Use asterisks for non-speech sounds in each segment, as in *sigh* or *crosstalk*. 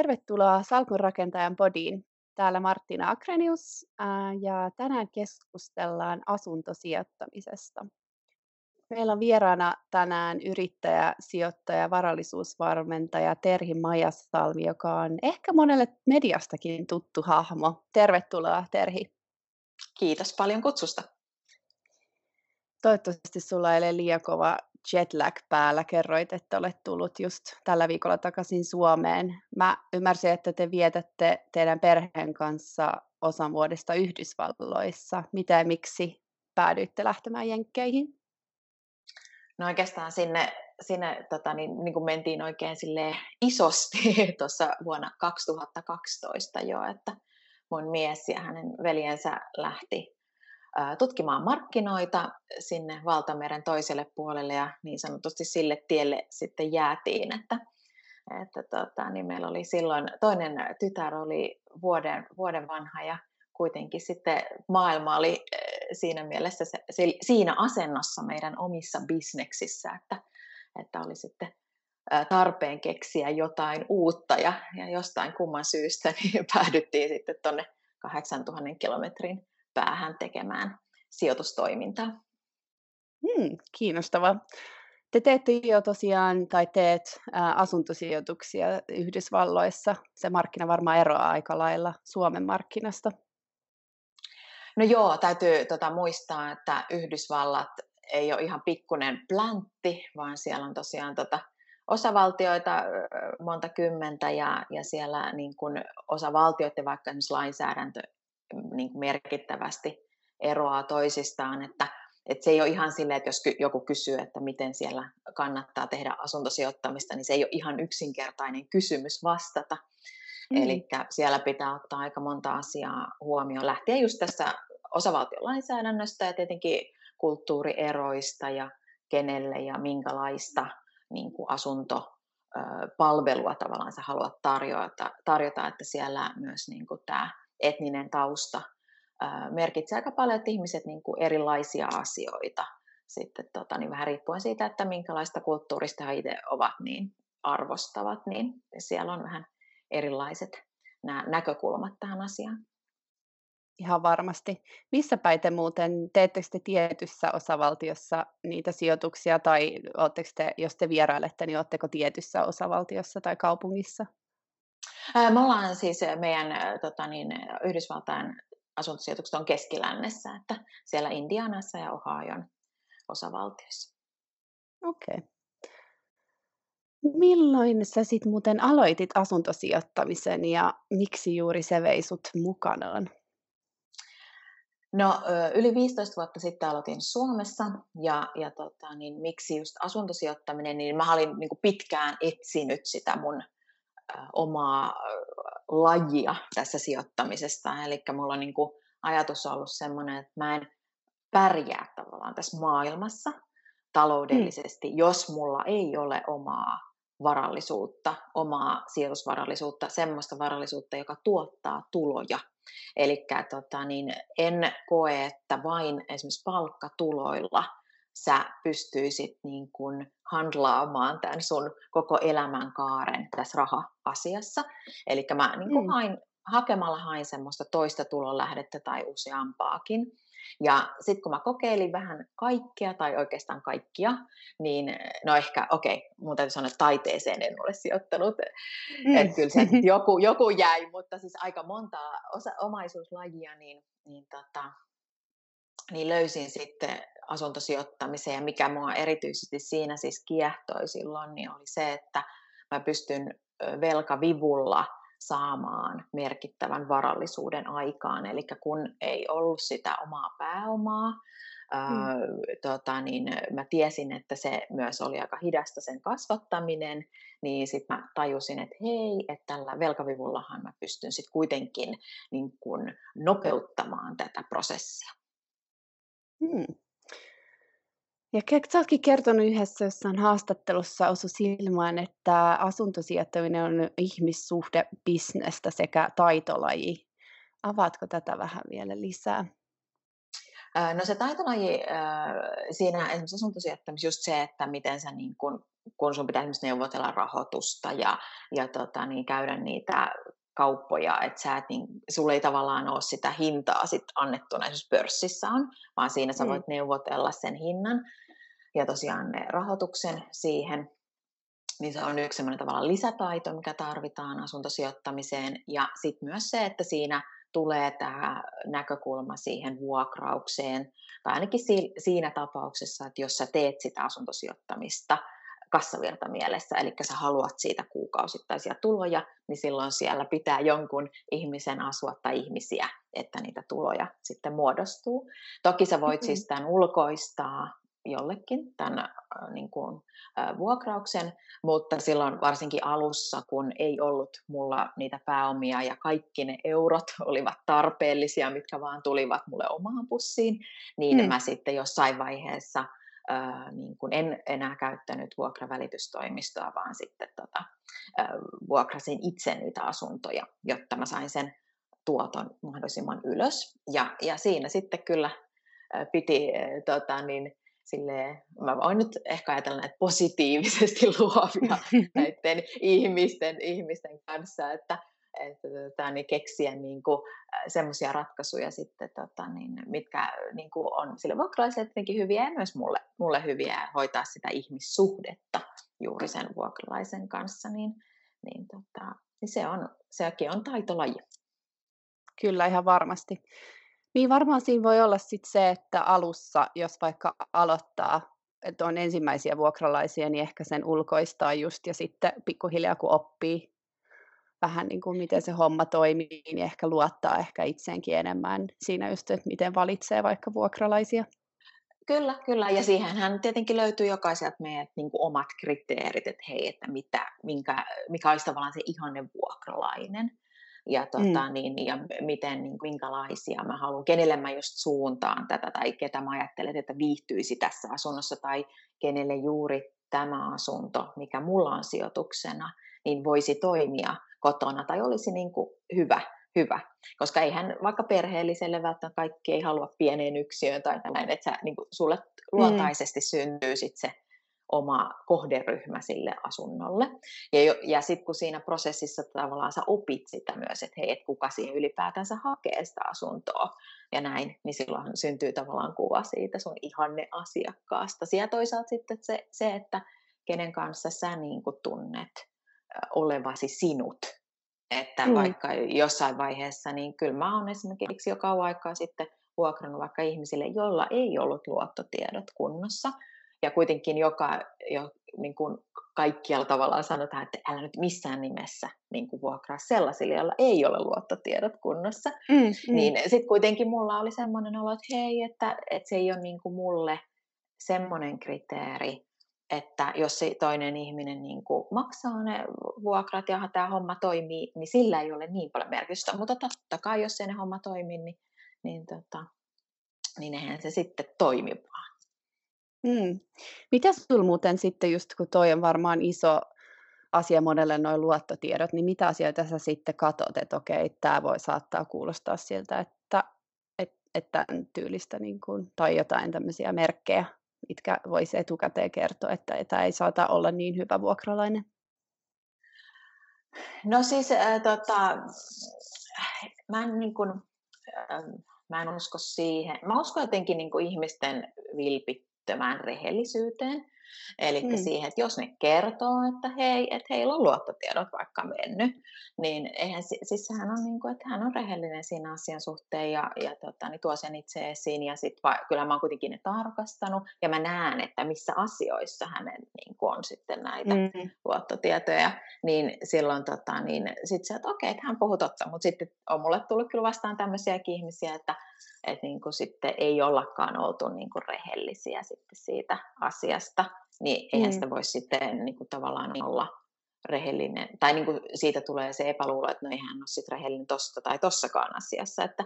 tervetuloa Salkunrakentajan podiin. Täällä Martina Akrenius ja tänään keskustellaan asuntosijoittamisesta. Meillä on vieraana tänään yrittäjä, sijoittaja, varallisuusvarmentaja Terhi Majasalmi, joka on ehkä monelle mediastakin tuttu hahmo. Tervetuloa Terhi. Kiitos paljon kutsusta. Toivottavasti sulla ei ole liian kova jetlag päällä. Kerroit, että olet tullut just tällä viikolla takaisin Suomeen. Mä ymmärsin, että te vietätte teidän perheen kanssa osan vuodesta Yhdysvalloissa. Mitä ja miksi päädyitte lähtemään Jenkkeihin? No oikeastaan sinne, sinne tota, niin, niin kuin mentiin oikein sille isosti *laughs* tuossa vuonna 2012 jo, että mun mies ja hänen veljensä lähti tutkimaan markkinoita sinne valtameren toiselle puolelle ja niin sanotusti sille tielle sitten jäätiin, että, että tota, niin meillä oli silloin, toinen tytär oli vuoden, vuoden vanha ja kuitenkin sitten maailma oli siinä mielessä se, se, siinä asennossa meidän omissa bisneksissä, että, että oli sitten tarpeen keksiä jotain uutta ja, ja jostain kumman syystä *laughs* niin päädyttiin sitten tuonne 8000 kilometrin päähän tekemään sijoitustoimintaa. Hmm, kiinnostavaa. Te teette jo tosiaan, tai teet ää, asuntosijoituksia Yhdysvalloissa. Se markkina varmaan eroaa aika lailla Suomen markkinasta. No joo, täytyy tota, muistaa, että Yhdysvallat ei ole ihan pikkunen pläntti, vaan siellä on tosiaan tota, osavaltioita monta kymmentä ja, ja siellä niin kun osavaltioiden vaikka esimerkiksi lainsäädäntö niin kuin merkittävästi eroaa toisistaan, että, että se ei ole ihan silleen, että jos joku kysyy, että miten siellä kannattaa tehdä asuntosijoittamista, niin se ei ole ihan yksinkertainen kysymys vastata. Mm. Eli siellä pitää ottaa aika monta asiaa huomioon, lähtien just tässä osavaltion lainsäädännöstä ja tietenkin kulttuurieroista ja kenelle ja minkälaista niin kuin asunto palvelua tavallaan sä haluat tarjota, tarjota että siellä myös niin kuin tämä etninen tausta merkitsee aika paljon, että ihmiset niin kuin erilaisia asioita sitten tota, niin vähän riippuen siitä, että minkälaista kulttuurista he itse ovat, niin arvostavat, niin siellä on vähän erilaiset nämä näkökulmat tähän asiaan. Ihan varmasti. Missä päin te muuten, teettekö te tietyssä osavaltiossa niitä sijoituksia, tai te, jos te vierailette, niin oletteko tietyssä osavaltiossa tai kaupungissa? Me ollaan siis meidän tota niin, Yhdysvaltain asuntosijoitukset on keskilännessä, että siellä Indianassa ja Ohioon osavaltioissa. Okei. Okay. Milloin sä sitten muuten aloitit asuntosijoittamisen ja miksi juuri se vei sut mukanaan? No yli 15 vuotta sitten aloitin Suomessa ja, ja tota, niin miksi just asuntosijoittaminen, niin mä olin niin pitkään etsinyt sitä mun omaa lajia tässä sijoittamisesta. Eli mulla on niin kuin ajatus ollut sellainen, että mä en pärjää tavallaan tässä maailmassa taloudellisesti, mm. jos mulla ei ole omaa varallisuutta, omaa sijoitusvarallisuutta, semmoista varallisuutta, joka tuottaa tuloja. Eli tota, niin en koe, että vain esimerkiksi palkkatuloilla – sä pystyisit niin kuin handlaamaan tämän sun koko elämänkaaren tässä raha-asiassa. Eli mä niin kuin mm. hain, hakemalla hain semmoista toista tulonlähdettä tai useampaakin. Ja sitten kun mä kokeilin vähän kaikkea, tai oikeastaan kaikkia, niin no ehkä, okei, okay, mun täytyy sanoa, että taiteeseen en ole sijoittanut. Mm. Että kyllä se *laughs* joku, joku jäi, mutta siis aika monta osa, omaisuuslajia, niin, niin, tota, niin löysin sitten asuntosijoittamiseen ja mikä mua erityisesti siinä siis kiehtoi silloin, niin oli se, että mä pystyn velkavivulla saamaan merkittävän varallisuuden aikaan. Eli kun ei ollut sitä omaa pääomaa, mm. ää, tota, niin mä tiesin, että se myös oli aika hidasta sen kasvattaminen, niin sitten mä tajusin, että hei, että tällä velkavivullahan mä pystyn sitten kuitenkin niin kun nopeuttamaan tätä prosessia. Hmm. Ja sä ootkin kertonut yhdessä jossain haastattelussa osu silmään, että asuntosijoittaminen on ihmissuhde, bisnestä sekä taitolaji. Avaatko tätä vähän vielä lisää? No se taitolaji siinä esimerkiksi asuntosijoittamisessa just se, että miten sä niin kun, kun sun pitää esimerkiksi neuvotella rahoitusta ja, ja tota, niin käydä niitä kauppoja, että sä et, niin, sulle ei tavallaan ole sitä hintaa sit annettuna, esimerkiksi pörssissä on, vaan siinä sä mm. voit mm. neuvotella sen hinnan ja tosiaan ne rahoituksen siihen, niin se on yksi sellainen tavallaan lisätaito, mikä tarvitaan asuntosijoittamiseen. Ja sitten myös se, että siinä tulee tämä näkökulma siihen vuokraukseen, tai ainakin siinä tapauksessa, että jos sä teet sitä asuntosijoittamista kassavirta mielessä, eli sä haluat siitä kuukausittaisia tuloja, niin silloin siellä pitää jonkun ihmisen asua tai ihmisiä, että niitä tuloja sitten muodostuu. Toki sä voit siis tämän ulkoistaa jollekin tämän niin kuin, vuokrauksen, mutta silloin varsinkin alussa, kun ei ollut mulla niitä pääomia ja kaikki ne eurot *laughs* olivat tarpeellisia, mitkä vaan tulivat mulle omaan pussiin, niin mm. mä sitten jossain vaiheessa äh, niin kuin en enää käyttänyt vuokravälitystoimistoa, vaan sitten tota, äh, vuokrasin itse niitä asuntoja, jotta mä sain sen tuoton mahdollisimman ylös. Ja, ja siinä sitten kyllä piti tota, niin, silleen, mä voin nyt ehkä ajatella näitä positiivisesti *laughs* luovia näiden ihmisten, ihmisten kanssa, että, että tota, niin keksiä niin semmoisia ratkaisuja sitten, tota, niin, mitkä niin kuin on sille vuokralaiselle tietenkin hyviä ja myös mulle, mulle hyviä hoitaa sitä ihmissuhdetta juuri sen vuokralaisen kanssa, niin, niin, tota, niin se on, sekin on taitolaji. Kyllä, ihan varmasti. Niin varmaan siinä voi olla sit se, että alussa, jos vaikka aloittaa, että on ensimmäisiä vuokralaisia, niin ehkä sen ulkoistaa just, ja sitten pikkuhiljaa kun oppii vähän niin kuin miten se homma toimii, niin ehkä luottaa ehkä itseenkin enemmän siinä just, että miten valitsee vaikka vuokralaisia. Kyllä, kyllä. Ja siihenhän tietenkin löytyy jokaiselta meidän niin kuin omat kriteerit, että hei, että mitä, minkä, mikä olisi tavallaan se ihanne vuokralainen ja, tota, mm. niin, ja miten, niin, minkälaisia mä haluan, kenelle mä just suuntaan tätä tai ketä mä ajattelen, että viihtyisi tässä asunnossa tai kenelle juuri tämä asunto, mikä mulla on sijoituksena, niin voisi toimia kotona tai olisi niin kuin hyvä, hyvä. Koska eihän vaikka perheelliselle välttämättä kaikki ei halua pieneen yksiöön tai näin, että sä, niin kuin, sulle mm. luontaisesti mm. syntyy sit se oma kohderyhmä sille asunnolle. Ja, ja sitten kun siinä prosessissa tavallaan sä opit sitä myös, että hei, et kuka siihen ylipäätänsä hakee sitä asuntoa ja näin, niin silloin syntyy tavallaan kuva siitä sun ihanne asiakkaasta. Ja toisaalta sitten se, se että kenen kanssa sä niin tunnet olevasi sinut. Että mm. vaikka jossain vaiheessa, niin kyllä mä oon esimerkiksi jo kauan aikaa sitten vuokrannut vaikka ihmisille, joilla ei ollut luottotiedot kunnossa, ja kuitenkin joka, jo, niin kuin kaikkialla tavallaan sanotaan, että älä nyt missään nimessä niin kuin vuokraa sellaisille, joilla ei ole luottotiedot kunnossa. Mm, mm. Niin sitten kuitenkin mulla oli semmoinen olo, että hei, että, että se ei ole niin kuin mulle semmoinen kriteeri, että jos se toinen ihminen niin kuin maksaa ne vuokrat ja tämä homma toimii, niin sillä ei ole niin paljon merkitystä. Mutta totta kai, jos se ne homma toimii, niin, niin, tota, niin eihän se sitten toimi vaan. Mm. Mitä sinulla muuten sitten, just kun toi on varmaan iso asia monelle noin luottotiedot, niin mitä asioita sä sitten katot, että okei, tämä voi saattaa kuulostaa siltä, että, että, että tämän tyylistä niin kuin, tai jotain tämmöisiä merkkejä, mitkä voisi etukäteen kertoa, että tämä ei saata olla niin hyvä vuokralainen? No siis äh, tota, mä en niin kuin, äh, mä en usko siihen. Mä uskon jotenkin niin ihmisten vilpit vilpittömään rehellisyyteen. Eli mm. siihen, että jos ne kertoo, että hei, että heillä on luottotiedot vaikka mennyt, niin eihän, siis sehän on niin kuin, että hän on rehellinen siinä asian suhteen ja, ja tota, niin tuo sen itse esiin. Ja sit va, kyllä mä oon kuitenkin ne tarkastanut ja mä näen, että missä asioissa hänen niin kuin on sitten näitä mm. luottotietoja. Niin silloin tota, niin sit se, että okei, että hän puhuu totta, mutta sitten on mulle tullut kyllä vastaan tämmöisiäkin ihmisiä, että että niin kuin sitten ei ollakaan oltu niin kuin rehellisiä sitten siitä asiasta, niin eihän mm. sitä voi sitten niin kuin tavallaan olla rehellinen, tai niin kuin siitä tulee se epäluulo, että no eihän ole sitten rehellinen tosta tai tossakaan asiassa, että,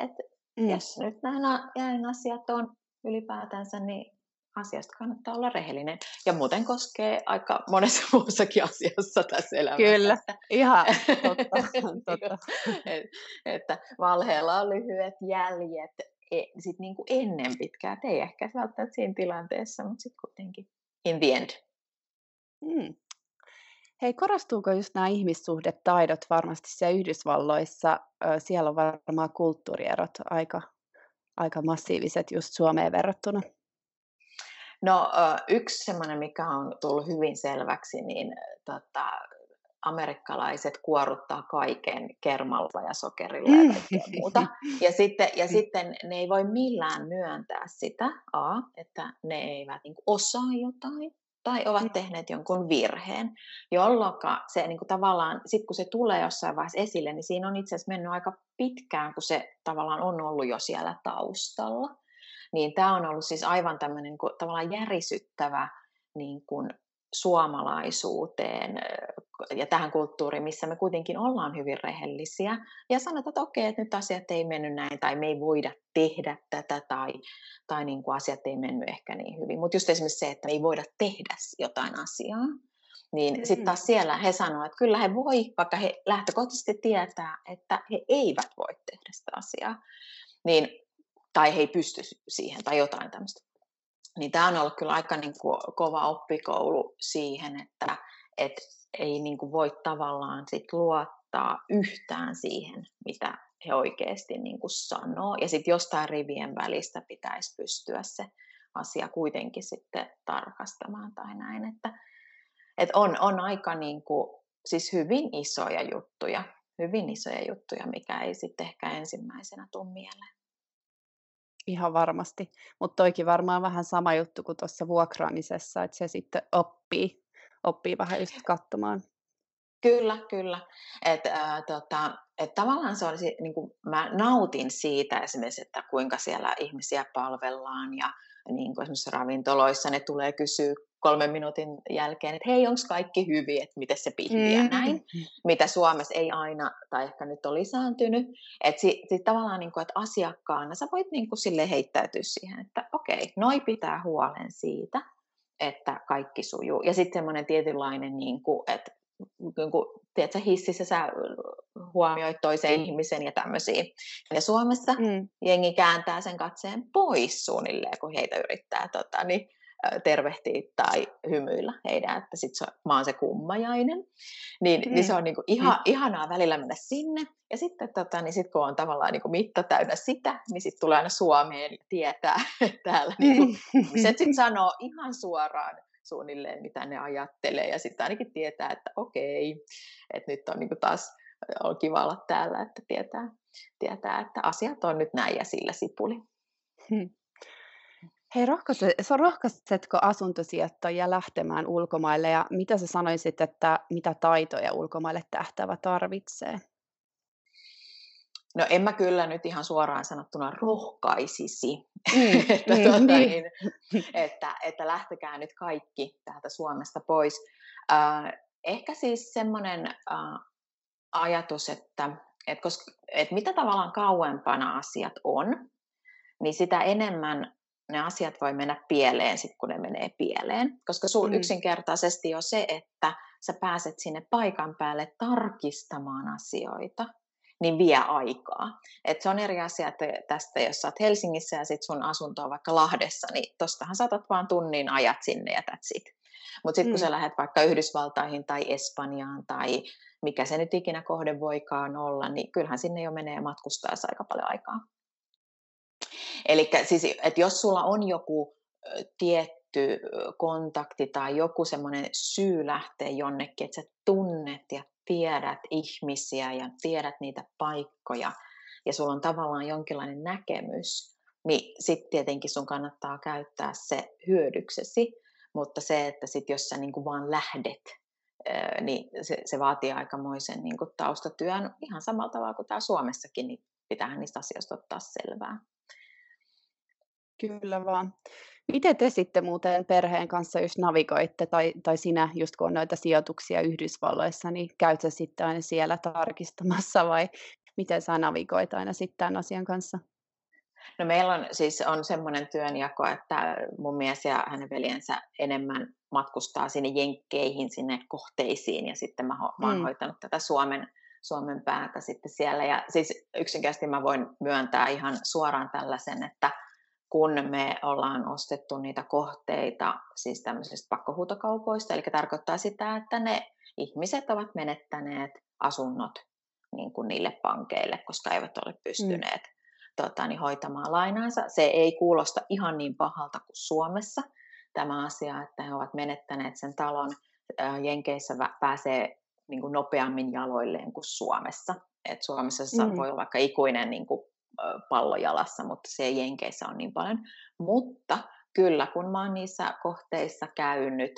että mm. jos nyt nämä asiat on ylipäätänsä, niin asiasta kannattaa olla rehellinen. Ja muuten koskee aika monessa *laughs* muussakin asiassa tässä elämässä. Kyllä, ihan *laughs* totta. totta. Et, että valheella on lyhyet jäljet, e, sit niin kuin ennen pitkää. Et ei ehkä välttämättä siinä tilanteessa, mutta sitten kuitenkin in the end. Mm. Hei, korostuuko just nämä ihmissuhdetaidot varmasti siellä Yhdysvalloissa? Siellä on varmaan kulttuurierot aika, aika massiiviset just Suomeen verrattuna. No yksi semmoinen, mikä on tullut hyvin selväksi, niin tota, amerikkalaiset kuoruttaa kaiken kermalla ja sokerilla ja kaikkea muuta. Ja sitten, ja sitten ne ei voi millään myöntää sitä, A, että ne eivät niin osaa jotain, tai ovat mm. tehneet jonkun virheen, jolloin se niin kuin tavallaan, sit kun se tulee jossain vaiheessa esille, niin siinä on itse asiassa mennyt aika pitkään, kun se tavallaan on ollut jo siellä taustalla. Niin tämä on ollut siis aivan tämmöinen niin kuin, tavallaan järisyttävä niin kuin, suomalaisuuteen ja tähän kulttuuriin, missä me kuitenkin ollaan hyvin rehellisiä ja sanotaan, että okei, että nyt asiat ei mennyt näin tai me ei voida tehdä tätä tai, tai niin kuin asiat ei mennyt ehkä niin hyvin. Mutta just esimerkiksi se, että me ei voida tehdä jotain asiaa, niin mm. sitten taas siellä he sanoo, että kyllä he voi, vaikka he lähtökohtaisesti tietää, että he eivät voi tehdä sitä asiaa, niin, tai he ei pysty siihen tai jotain tämmöistä niin tämä on ollut kyllä aika niin kuin kova oppikoulu siihen, että et ei niin kuin voi tavallaan sit luottaa yhtään siihen, mitä he oikeasti niin kuin sanoo. Ja sitten jostain rivien välistä pitäisi pystyä se asia kuitenkin sitten tarkastamaan tai näin. Että, et on, on aika niin kuin, siis hyvin isoja juttuja, hyvin isoja juttuja, mikä ei sitten ehkä ensimmäisenä tule mieleen. Ihan varmasti. Mutta toikin varmaan vähän sama juttu kuin tuossa vuokraamisessa, että se sitten oppii, oppii vähän just katsomaan. Kyllä, kyllä. Et, äh, tota, et tavallaan se olisi, niin kuin, mä nautin siitä esimerkiksi, että kuinka siellä ihmisiä palvellaan ja niin kuin esimerkiksi ravintoloissa ne tulee kysyä kolmen minuutin jälkeen, että hei, onko kaikki hyvin, että miten se pihvi ja näin, mm. mitä Suomessa ei aina, tai ehkä nyt on lisääntynyt. Että sit, sit tavallaan, niin kuin, että asiakkaana sä voit niin kuin, sille heittäytyä siihen, että okei, noi pitää huolen siitä, että kaikki sujuu. Ja sitten semmoinen tietynlainen, niin kuin, että niin kuin, tiedätkö, hississä sä huomioit toisen mm. ihmisen ja tämmöisiä. Ja Suomessa mm. jengi kääntää sen katseen pois suunnilleen, kun heitä yrittää tota, niin, tervehtiä tai hymyillä heidän, että sit se, mä oon se kummajainen. Niin, mm. niin se on niinku ihan, mm. ihanaa välillä mennä sinne. Ja sitten tota, niin sit kun on tavallaan niinku mitta täynnä sitä, niin sitten tulee aina Suomeen ja tietää, *laughs* että täällä niinku, ihmiset sitten sanoo ihan suoraan suunnilleen, mitä ne ajattelee. Ja sitten ainakin tietää, että okei, että nyt on niinku taas on kiva olla täällä, että tietää, tietää, että asiat on nyt näin ja sillä sipuli. Hmm. Hei, rohkaisetko asuntosijoittajia lähtemään ulkomaille ja mitä sä sanoisit, että mitä taitoja ulkomaille tähtävä tarvitsee? No en mä kyllä nyt ihan suoraan sanottuna rohkaisisi, mm, *laughs* että, mm, tuota, niin. Että, että lähtekää nyt kaikki täältä Suomesta pois. Äh, ehkä siis semmoinen äh, ajatus, että, että, koska, että mitä tavallaan kauempana asiat on, niin sitä enemmän ne asiat voi mennä pieleen sit, kun ne menee pieleen. Koska sul mm. yksinkertaisesti on se, että sä pääset sinne paikan päälle tarkistamaan asioita, niin vie aikaa. Et se on eri asia, että tästä jos sä oot Helsingissä ja sit sun asunto on vaikka Lahdessa, niin tostahan saatat vaan tunnin ajat sinne ja that's it. Mutta sitten kun mm. sä lähdet vaikka Yhdysvaltaihin tai Espanjaan tai mikä se nyt ikinä kohde voikaan olla, niin kyllähän sinne jo menee matkustaessa aika paljon aikaa. Eli siis, että jos sulla on joku tietty kontakti tai joku semmoinen syy lähteä jonnekin, että sä tunnet ja tiedät ihmisiä ja tiedät niitä paikkoja ja sulla on tavallaan jonkinlainen näkemys, niin sitten tietenkin sun kannattaa käyttää se hyödyksesi, mutta se, että sit jos sä niin kuin vaan lähdet, niin se, se vaatii aikamoisen niin kuin taustatyön ihan samalla tavalla kuin täällä Suomessakin, niin pitää niistä asioista ottaa selvää. Kyllä vaan. Miten te sitten muuten perheen kanssa, jos navigoitte, tai, tai sinä, just kun on noita sijoituksia Yhdysvalloissa, niin käyt sä sitten aina siellä tarkistamassa, vai miten sä navigoit aina sitten tämän asian kanssa? No meillä on siis on semmoinen työnjako, että mun mies ja hänen veljensä enemmän matkustaa sinne jenkkeihin, sinne kohteisiin, ja sitten mä, mä oon mm. hoitanut tätä Suomen, Suomen päätä sitten siellä. Ja siis yksinkertaisesti mä voin myöntää ihan suoraan tällaisen, että kun me ollaan ostettu niitä kohteita siis tämmöisistä pakkohuutokaupoista, eli tarkoittaa sitä, että ne ihmiset ovat menettäneet asunnot niin kuin niille pankeille, koska eivät ole pystyneet mm. tota, niin hoitamaan lainaansa. Se ei kuulosta ihan niin pahalta kuin Suomessa tämä asia, että he ovat menettäneet sen talon. Jenkeissä pääsee niin kuin nopeammin jaloilleen kuin Suomessa. Et Suomessa mm. voi olla vaikka ikuinen niin kuin, pallojalassa, mutta se Jenkeissä on niin paljon. Mutta kyllä, kun mä oon niissä kohteissa käynyt,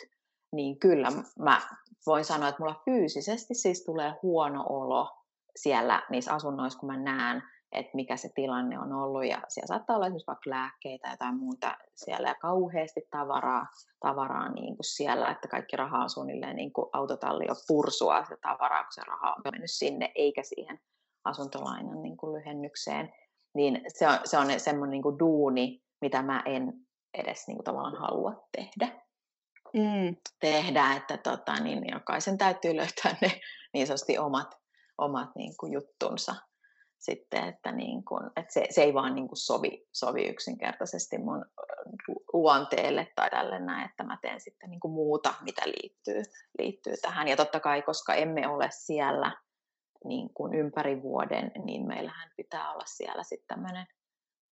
niin kyllä mä voin sanoa, että mulla fyysisesti siis tulee huono olo siellä niissä asunnoissa, kun mä näen, että mikä se tilanne on ollut. Ja siellä saattaa olla esimerkiksi vaikka lääkkeitä tai jotain muuta siellä ja kauheasti tavaraa, tavaraa niin kuin siellä, että kaikki raha on suunnilleen niin kuin autotalli jo pursua se tavaraa, kun se raha on mennyt sinne, eikä siihen asuntolainan niin kuin lyhennykseen. Niin se on, se on semmoinen niin kuin duuni, mitä mä en edes niin kuin tavallaan halua tehdä. Mm. tehdä, että tota, niin jokaisen täytyy löytää ne niin sanotusti omat, omat niin kuin juttunsa sitten, että, niin kuin, että se, se ei vaan niin kuin sovi, sovi yksinkertaisesti mun luonteelle tai tälle näin, että mä teen sitten niin kuin muuta, mitä liittyy, liittyy tähän. Ja totta kai, koska emme ole siellä niin kuin ympäri vuoden, niin meillähän pitää olla siellä sitten tämmöinen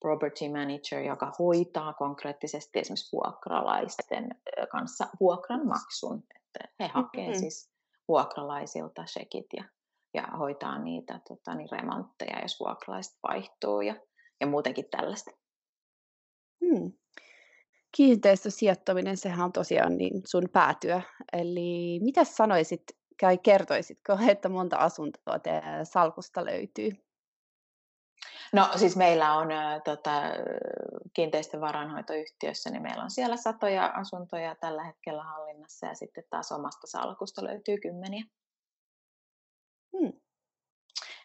property manager, joka hoitaa konkreettisesti esimerkiksi vuokralaisten kanssa vuokran maksun. Että he hakee mm-hmm. siis vuokralaisilta shekit ja ja hoitaa niitä tota, niin remontteja, jos vuokralaiset vaihtuu ja, ja muutenkin tällaista. Hmm. Kiinteistösijoittaminen, sehän on tosiaan niin sun päätyö. Eli mitä sanoisit, tai kertoisitko, *laughs* että monta asuntoa teidän salkusta löytyy? No siis meillä on tota, kiinteistövaranhoitoyhtiössä, niin meillä on siellä satoja asuntoja tällä hetkellä hallinnassa ja sitten taas omasta salkusta löytyy kymmeniä. Hmm.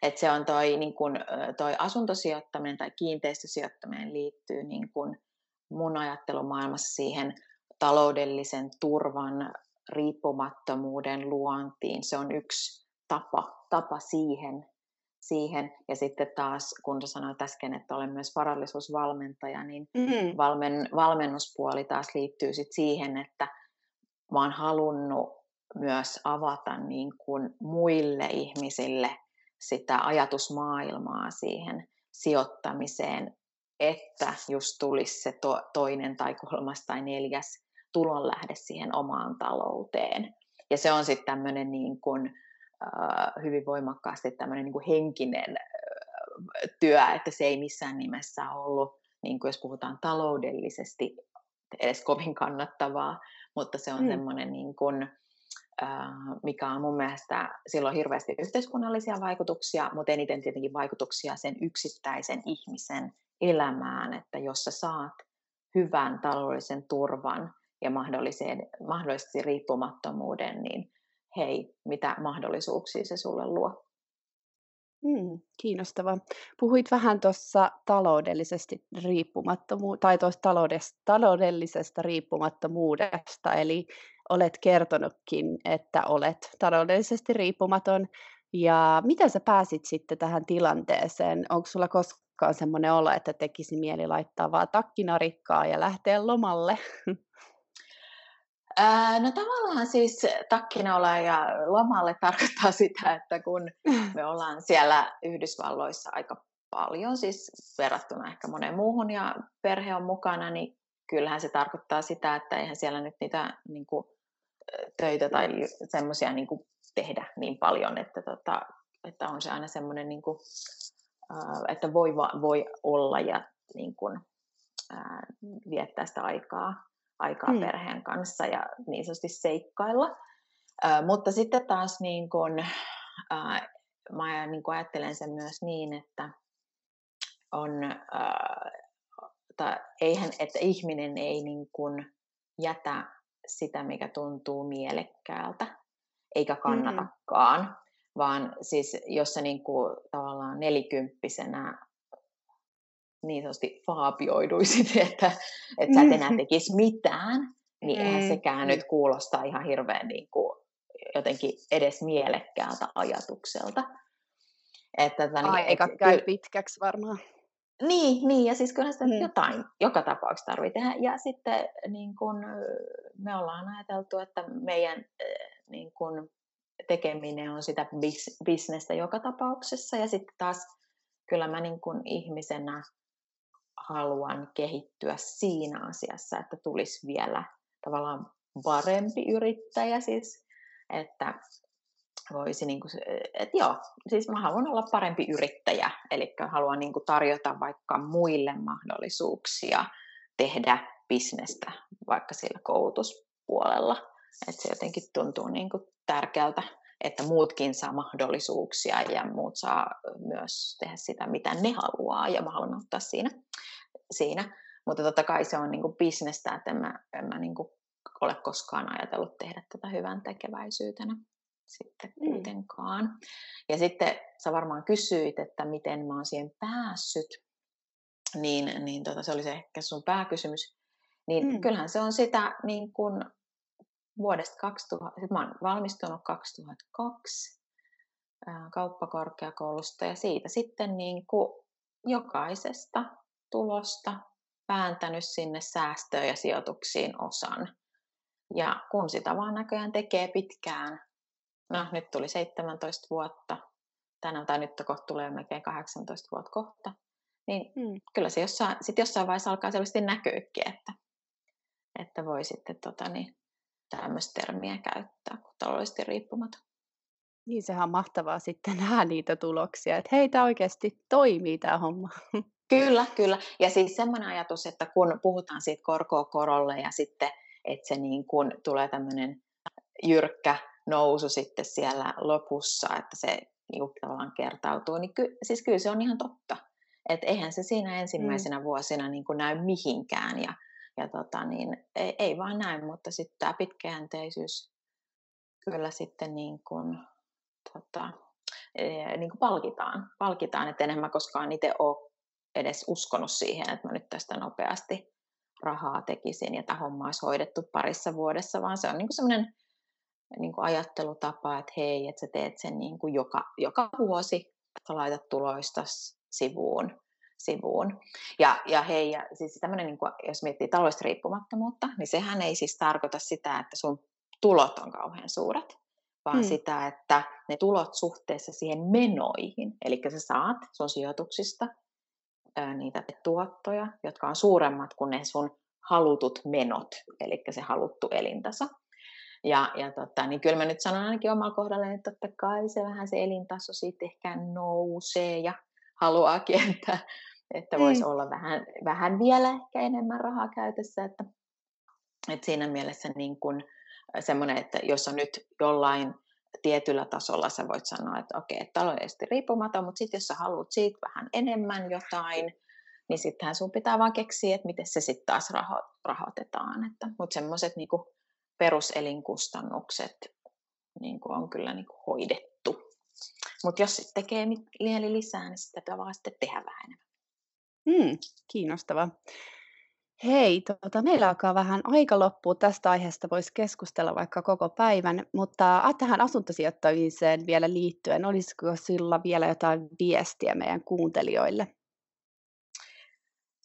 Et se on toi, niin kun, toi asuntosijoittaminen tai kiinteistösijoittaminen liittyy niin kun mun ajattelumaailmassa siihen taloudellisen turvan riippumattomuuden luontiin. Se on yksi tapa, tapa siihen, siihen. Ja sitten taas, kun sä sanoit äsken, että olen myös varallisuusvalmentaja, niin mm-hmm. valmen, valmennuspuoli taas liittyy sit siihen, että mä oon halunnut myös avata niin kuin muille ihmisille sitä ajatusmaailmaa siihen sijoittamiseen, että just tulisi se to, toinen tai kolmas tai neljäs tulonlähde siihen omaan talouteen. Ja se on sitten tämmöinen niin kuin, hyvin voimakkaasti tämmöinen niin kuin henkinen työ, että se ei missään nimessä ollut, niin kuin jos puhutaan taloudellisesti, edes kovin kannattavaa, mutta se on mm. semmoinen niin kuin, mikä on mun mielestä silloin hirveästi yhteiskunnallisia vaikutuksia, mutta eniten tietenkin vaikutuksia sen yksittäisen ihmisen elämään, että jos sä saat hyvän taloudellisen turvan ja mahdollisesti riippumattomuuden, niin hei, mitä mahdollisuuksia se sulle luo. Hmm, kiinnostava. Puhuit vähän tuossa taloudellisesti riippumattomu- tai taloudellisesta riippumattomuudesta, eli olet kertonutkin, että olet taloudellisesti riippumaton. Ja miten sä pääsit sitten tähän tilanteeseen? Onko sulla koskaan semmoinen olo, että tekisi mieli laittaa vaan takkinarikkaa ja lähteä lomalle? *laughs* no tavallaan siis takkinaula ja lomalle *laughs* tarkoittaa sitä, että kun me ollaan siellä Yhdysvalloissa aika paljon, siis verrattuna ehkä moneen muuhun ja perhe on mukana, niin kyllähän se tarkoittaa sitä, että eihän siellä nyt niitä niin kuin, töitä tai semmoisia niin tehdä niin paljon, että, tota, että on se aina semmoinen, niin kuin, että voi, voi olla ja niin kuin, ää, viettää sitä aikaa, aikaa hmm. perheen kanssa ja niin sanotusti seikkailla. Ää, mutta sitten taas niin kuin, ää, mä niin kuin ajattelen sen myös niin, että on, ää, tai eihän, että ihminen ei niin kuin jätä sitä, mikä tuntuu mielekkäältä, eikä mm. kannatakaan, mm. vaan siis jos sä niin kuin, tavallaan nelikymppisenä niin sanotusti faabioiduisit, *laughs* että, että sä et enää mm. tekisi mitään, niin eihän mm. sekään nyt kuulostaa ihan hirveän niin kuin, jotenkin edes mielekkäältä ajatukselta. Että, tota, niin, Aika et, käy pitkäksi varmaan. Niin, niin, ja siis kyllä sitä hmm. jotain joka tapauksessa tarvitsee tehdä. Ja sitten niin kun, me ollaan ajateltu, että meidän niin kun, tekeminen on sitä bis, bisnestä joka tapauksessa. Ja sitten taas kyllä mä niin kun, ihmisenä haluan kehittyä siinä asiassa, että tulisi vielä tavallaan parempi yrittäjä, siis että voisi, niin kuin, että joo, siis mä haluan olla parempi yrittäjä, eli haluan niin kuin tarjota vaikka muille mahdollisuuksia tehdä bisnestä vaikka sillä koulutuspuolella, että se jotenkin tuntuu niin kuin tärkeältä, että muutkin saa mahdollisuuksia ja muut saa myös tehdä sitä, mitä ne haluaa ja mä haluan ottaa siinä. siinä. Mutta totta kai se on niin kuin bisnestä, että en mä, en mä niin kuin ole koskaan ajatellut tehdä tätä hyvän tekeväisyytenä sitten mm. kuitenkaan. Mm. Ja sitten sä varmaan kysyit, että miten mä oon siihen päässyt, niin, niin tota, se oli se ehkä sun pääkysymys. Niin mm. kyllähän se on sitä niin kun vuodesta 2000, mä oon valmistunut 2002 ää, kauppakorkeakoulusta ja siitä sitten niin kuin jokaisesta tulosta vääntänyt sinne säästöön ja sijoituksiin osan. Ja kun sitä vaan näköjään tekee pitkään, no nyt tuli 17 vuotta, tänään tai nyt kohta tulee melkein 18 vuotta kohta, niin hmm. kyllä se jossain, sit jossain vaiheessa alkaa selvästi näkyykin, että, että voi sitten tota, niin, tämmöistä termiä käyttää kuin taloudellisesti riippumaton. Niin, sehän on mahtavaa sitten nähdä niitä tuloksia, että hei, tämä oikeasti toimii tämä homma. Kyllä, kyllä. Ja siis semmoinen ajatus, että kun puhutaan siitä korkoa korolle ja sitten, että se niin kun tulee tämmöinen jyrkkä nousu sitten siellä lopussa, että se niin tavallaan kertautuu, niin ky, siis kyllä se on ihan totta. Että eihän se siinä mm. ensimmäisenä mm. vuosina niin kuin näy mihinkään ja, ja tota, niin, ei, ei vaan näy, mutta sitten tämä pitkäjänteisyys kyllä sitten niin kuin, tota, e, niin kuin palkitaan, palkitaan, että enemmän koskaan itse ole edes uskonut siihen, että mä nyt tästä nopeasti rahaa tekisin ja tämä homma olisi hoidettu parissa vuodessa, vaan se on niin kuin semmoinen niin kuin ajattelutapa, että hei, että sä teet sen niin kuin joka, joka vuosi, sä laitat tuloista sivuun. Sivuun. Ja, ja hei, ja siis tämmöinen, niin kuin, jos miettii taloudellista riippumattomuutta, niin sehän ei siis tarkoita sitä, että sun tulot on kauhean suuret, vaan hmm. sitä, että ne tulot suhteessa siihen menoihin, eli sä saat sun sijoituksista ää, niitä tuottoja, jotka on suuremmat kuin ne sun halutut menot, eli se haluttu elintaso. Ja, ja tota, niin kyllä mä nyt sanon ainakin omalla kohdalla, että totta kai se vähän se elintaso siitä ehkä nousee ja haluaakin, *laughs* että, että voisi mm. olla vähän, vähän vielä ehkä enemmän rahaa käytössä. Että, että siinä mielessä niin kun, semmoinen, että jos on nyt jollain tietyllä tasolla sä voit sanoa, että okei, okay, taloudellisesti riippumaton, mutta sitten jos sä haluat siitä vähän enemmän jotain, niin sittenhän sun pitää vaan keksiä, että miten se sitten taas raho- rahoitetaan. Että, mutta semmoiset niin peruselinkustannukset niin kuin on kyllä niin kuin hoidettu. Mutta jos sitten tekee mieli lisää, niin sitä pitää vaan sitten tehdä vähän enemmän. Hmm, kiinnostava. Hei, tota, meillä alkaa vähän aika loppua. Tästä aiheesta voisi keskustella vaikka koko päivän, mutta tähän asuntosijoittamiseen vielä liittyen, olisiko sillä vielä jotain viestiä meidän kuuntelijoille?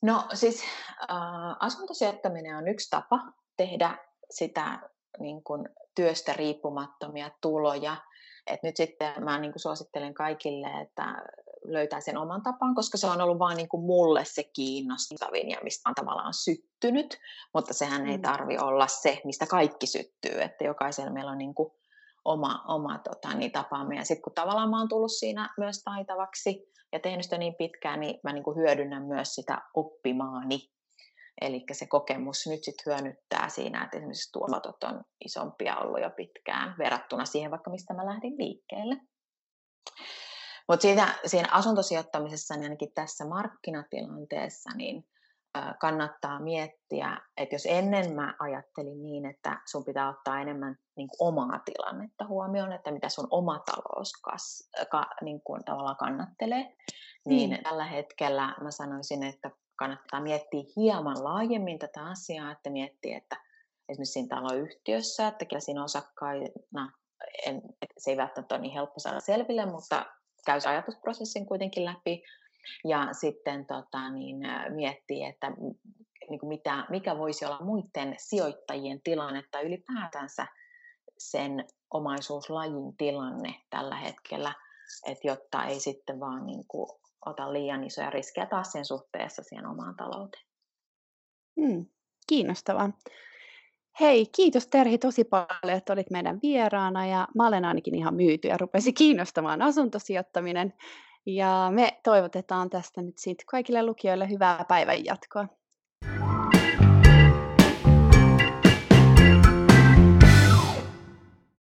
No siis äh, asuntosijoittaminen on yksi tapa tehdä sitä niin kuin työstä riippumattomia tuloja. Et nyt sitten mä niin kuin suosittelen kaikille, että löytää sen oman tapaan, koska se on ollut vain niin kuin mulle se kiinnostavin ja mistä on tavallaan syttynyt, mutta sehän ei mm. tarvi olla se, mistä kaikki syttyy, että jokaisella meillä on niin kuin oma, oma tota, niin tapaamme. Ja sitten kun tavallaan mä oon tullut siinä myös taitavaksi ja tehnyt sitä niin pitkään, niin mä niin kuin hyödynnän myös sitä oppimaani Eli se kokemus nyt sitten hyödyttää siinä, että esimerkiksi tuomatot on isompia ollut jo pitkään verrattuna siihen vaikka mistä mä lähdin liikkeelle. Mutta siinä, siinä asuntosijoittamisessa, niin ainakin tässä markkinatilanteessa, niin kannattaa miettiä, että jos ennen mä ajattelin niin, että sun pitää ottaa enemmän niin kuin omaa tilannetta huomioon, että mitä sun oma talous kas, ka, niin kuin tavallaan kannattelee, niin mm. tällä hetkellä mä sanoisin, että kannattaa miettiä hieman laajemmin tätä asiaa, että miettiä, että esimerkiksi siinä taloyhtiössä, että kyllä siinä osakkaina, en, se ei välttämättä ole niin helppo saada selville, mutta käy ajatusprosessin kuitenkin läpi. Ja sitten tota, niin, miettii, että niin kuin mitä, mikä voisi olla muiden sijoittajien tilanne tai ylipäätänsä sen omaisuuslajin tilanne tällä hetkellä, että jotta ei sitten vaan niin kuin ota liian isoja riskejä taas sen suhteessa siihen omaan talouteen. Hmm, kiinnostavaa. Hei, kiitos Terhi tosi paljon, että olit meidän vieraana ja mä olen ainakin ihan myyty ja rupesi kiinnostamaan asuntosijoittaminen. Ja me toivotetaan tästä nyt sitten kaikille lukijoille hyvää päivänjatkoa.